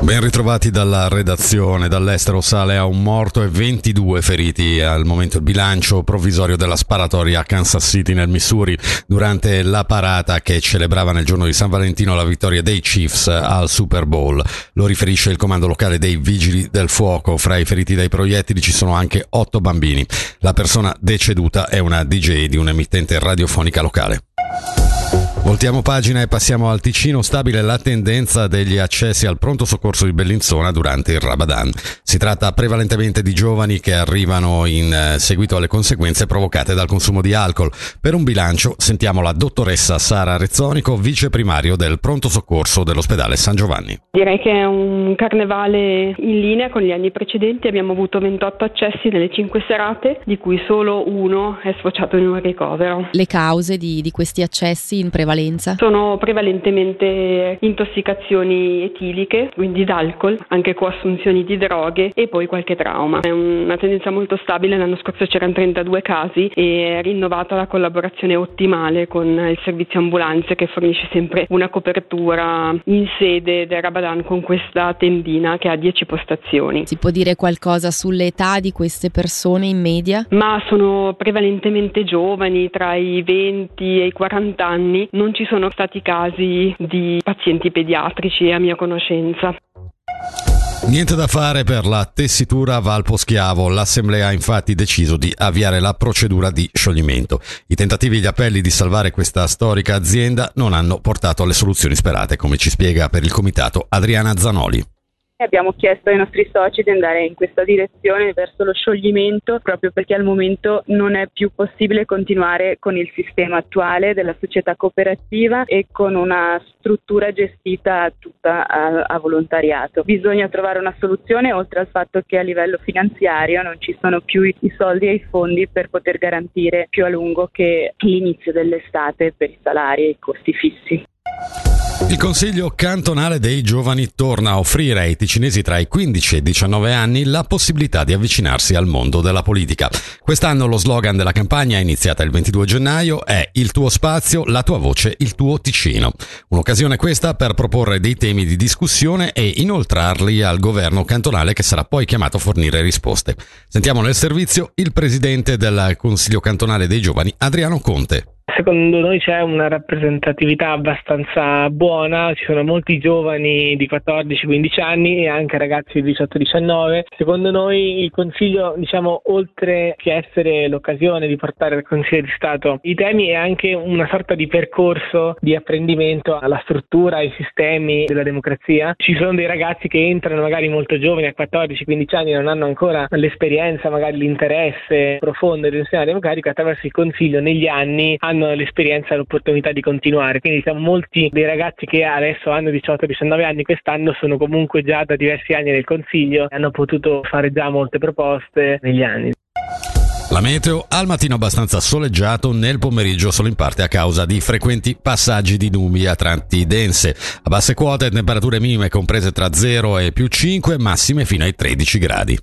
Ben ritrovati dalla redazione. Dall'estero sale a un morto e 22 feriti. Al momento il bilancio provvisorio della sparatoria a Kansas City nel Missouri durante la parata che celebrava nel giorno di San Valentino la vittoria dei Chiefs al Super Bowl. Lo riferisce il comando locale dei Vigili del Fuoco. Fra i feriti dai proiettili ci sono anche otto bambini. La persona deceduta è una DJ di un'emittente radiofonica locale. Voltiamo pagina e passiamo al Ticino. Stabile la tendenza degli accessi al pronto soccorso di Bellinzona durante il Ramadan. Si tratta prevalentemente di giovani che arrivano in eh, seguito alle conseguenze provocate dal consumo di alcol. Per un bilancio sentiamo la dottoressa Sara Rezzonico, vice primario del pronto soccorso dell'ospedale San Giovanni. Direi che è un carnevale in linea con gli anni precedenti. Abbiamo avuto 28 accessi nelle 5 serate, di cui solo uno è sfociato in un ricovero. Le cause di, di questi accessi in prevalenza prevalenza? Sono prevalentemente intossicazioni etiliche, quindi d'alcol, anche coassunzioni di droghe e poi qualche trauma. È una tendenza molto stabile, l'anno scorso c'erano 32 casi e è rinnovata la collaborazione ottimale con il servizio ambulanze che fornisce sempre una copertura in sede del Rabadan con questa tendina che ha 10 postazioni. Si può dire qualcosa sull'età di queste persone in media? Ma sono prevalentemente giovani, tra i 20 e i 40 anni. Non non ci sono stati casi di pazienti pediatrici a mia conoscenza. Niente da fare per la tessitura Valpo Schiavo. L'Assemblea ha infatti deciso di avviare la procedura di scioglimento. I tentativi e gli appelli di salvare questa storica azienda non hanno portato alle soluzioni sperate, come ci spiega per il comitato Adriana Zanoli. Abbiamo chiesto ai nostri soci di andare in questa direzione verso lo scioglimento proprio perché al momento non è più possibile continuare con il sistema attuale della società cooperativa e con una struttura gestita tutta a, a volontariato. Bisogna trovare una soluzione oltre al fatto che a livello finanziario non ci sono più i soldi e i fondi per poter garantire più a lungo che l'inizio dell'estate per i salari e i costi fissi. Il Consiglio cantonale dei giovani torna a offrire ai ticinesi tra i 15 e i 19 anni la possibilità di avvicinarsi al mondo della politica. Quest'anno lo slogan della campagna, iniziata il 22 gennaio, è Il tuo spazio, la tua voce, il tuo Ticino. Un'occasione questa per proporre dei temi di discussione e inoltrarli al governo cantonale che sarà poi chiamato a fornire risposte. Sentiamo nel servizio il presidente del Consiglio cantonale dei giovani, Adriano Conte. Secondo noi c'è una rappresentatività abbastanza buona, ci sono molti giovani di 14-15 anni e anche ragazzi di 18-19. Secondo noi il Consiglio, diciamo, oltre che essere l'occasione di portare al Consiglio di Stato i temi, è anche una sorta di percorso di apprendimento alla struttura, ai sistemi della democrazia. Ci sono dei ragazzi che entrano magari molto giovani, a 14-15 anni, non hanno ancora l'esperienza, magari l'interesse profondo del sistema democratico, attraverso il Consiglio negli anni hanno hanno l'esperienza e l'opportunità di continuare. Quindi siamo molti dei ragazzi che adesso hanno 18-19 anni, quest'anno sono comunque già da diversi anni nel Consiglio e hanno potuto fare già molte proposte negli anni. La meteo al mattino abbastanza soleggiato, nel pomeriggio solo in parte a causa di frequenti passaggi di nubi a tratti dense. A basse quote temperature minime comprese tra 0 e più 5, massime fino ai 13 gradi.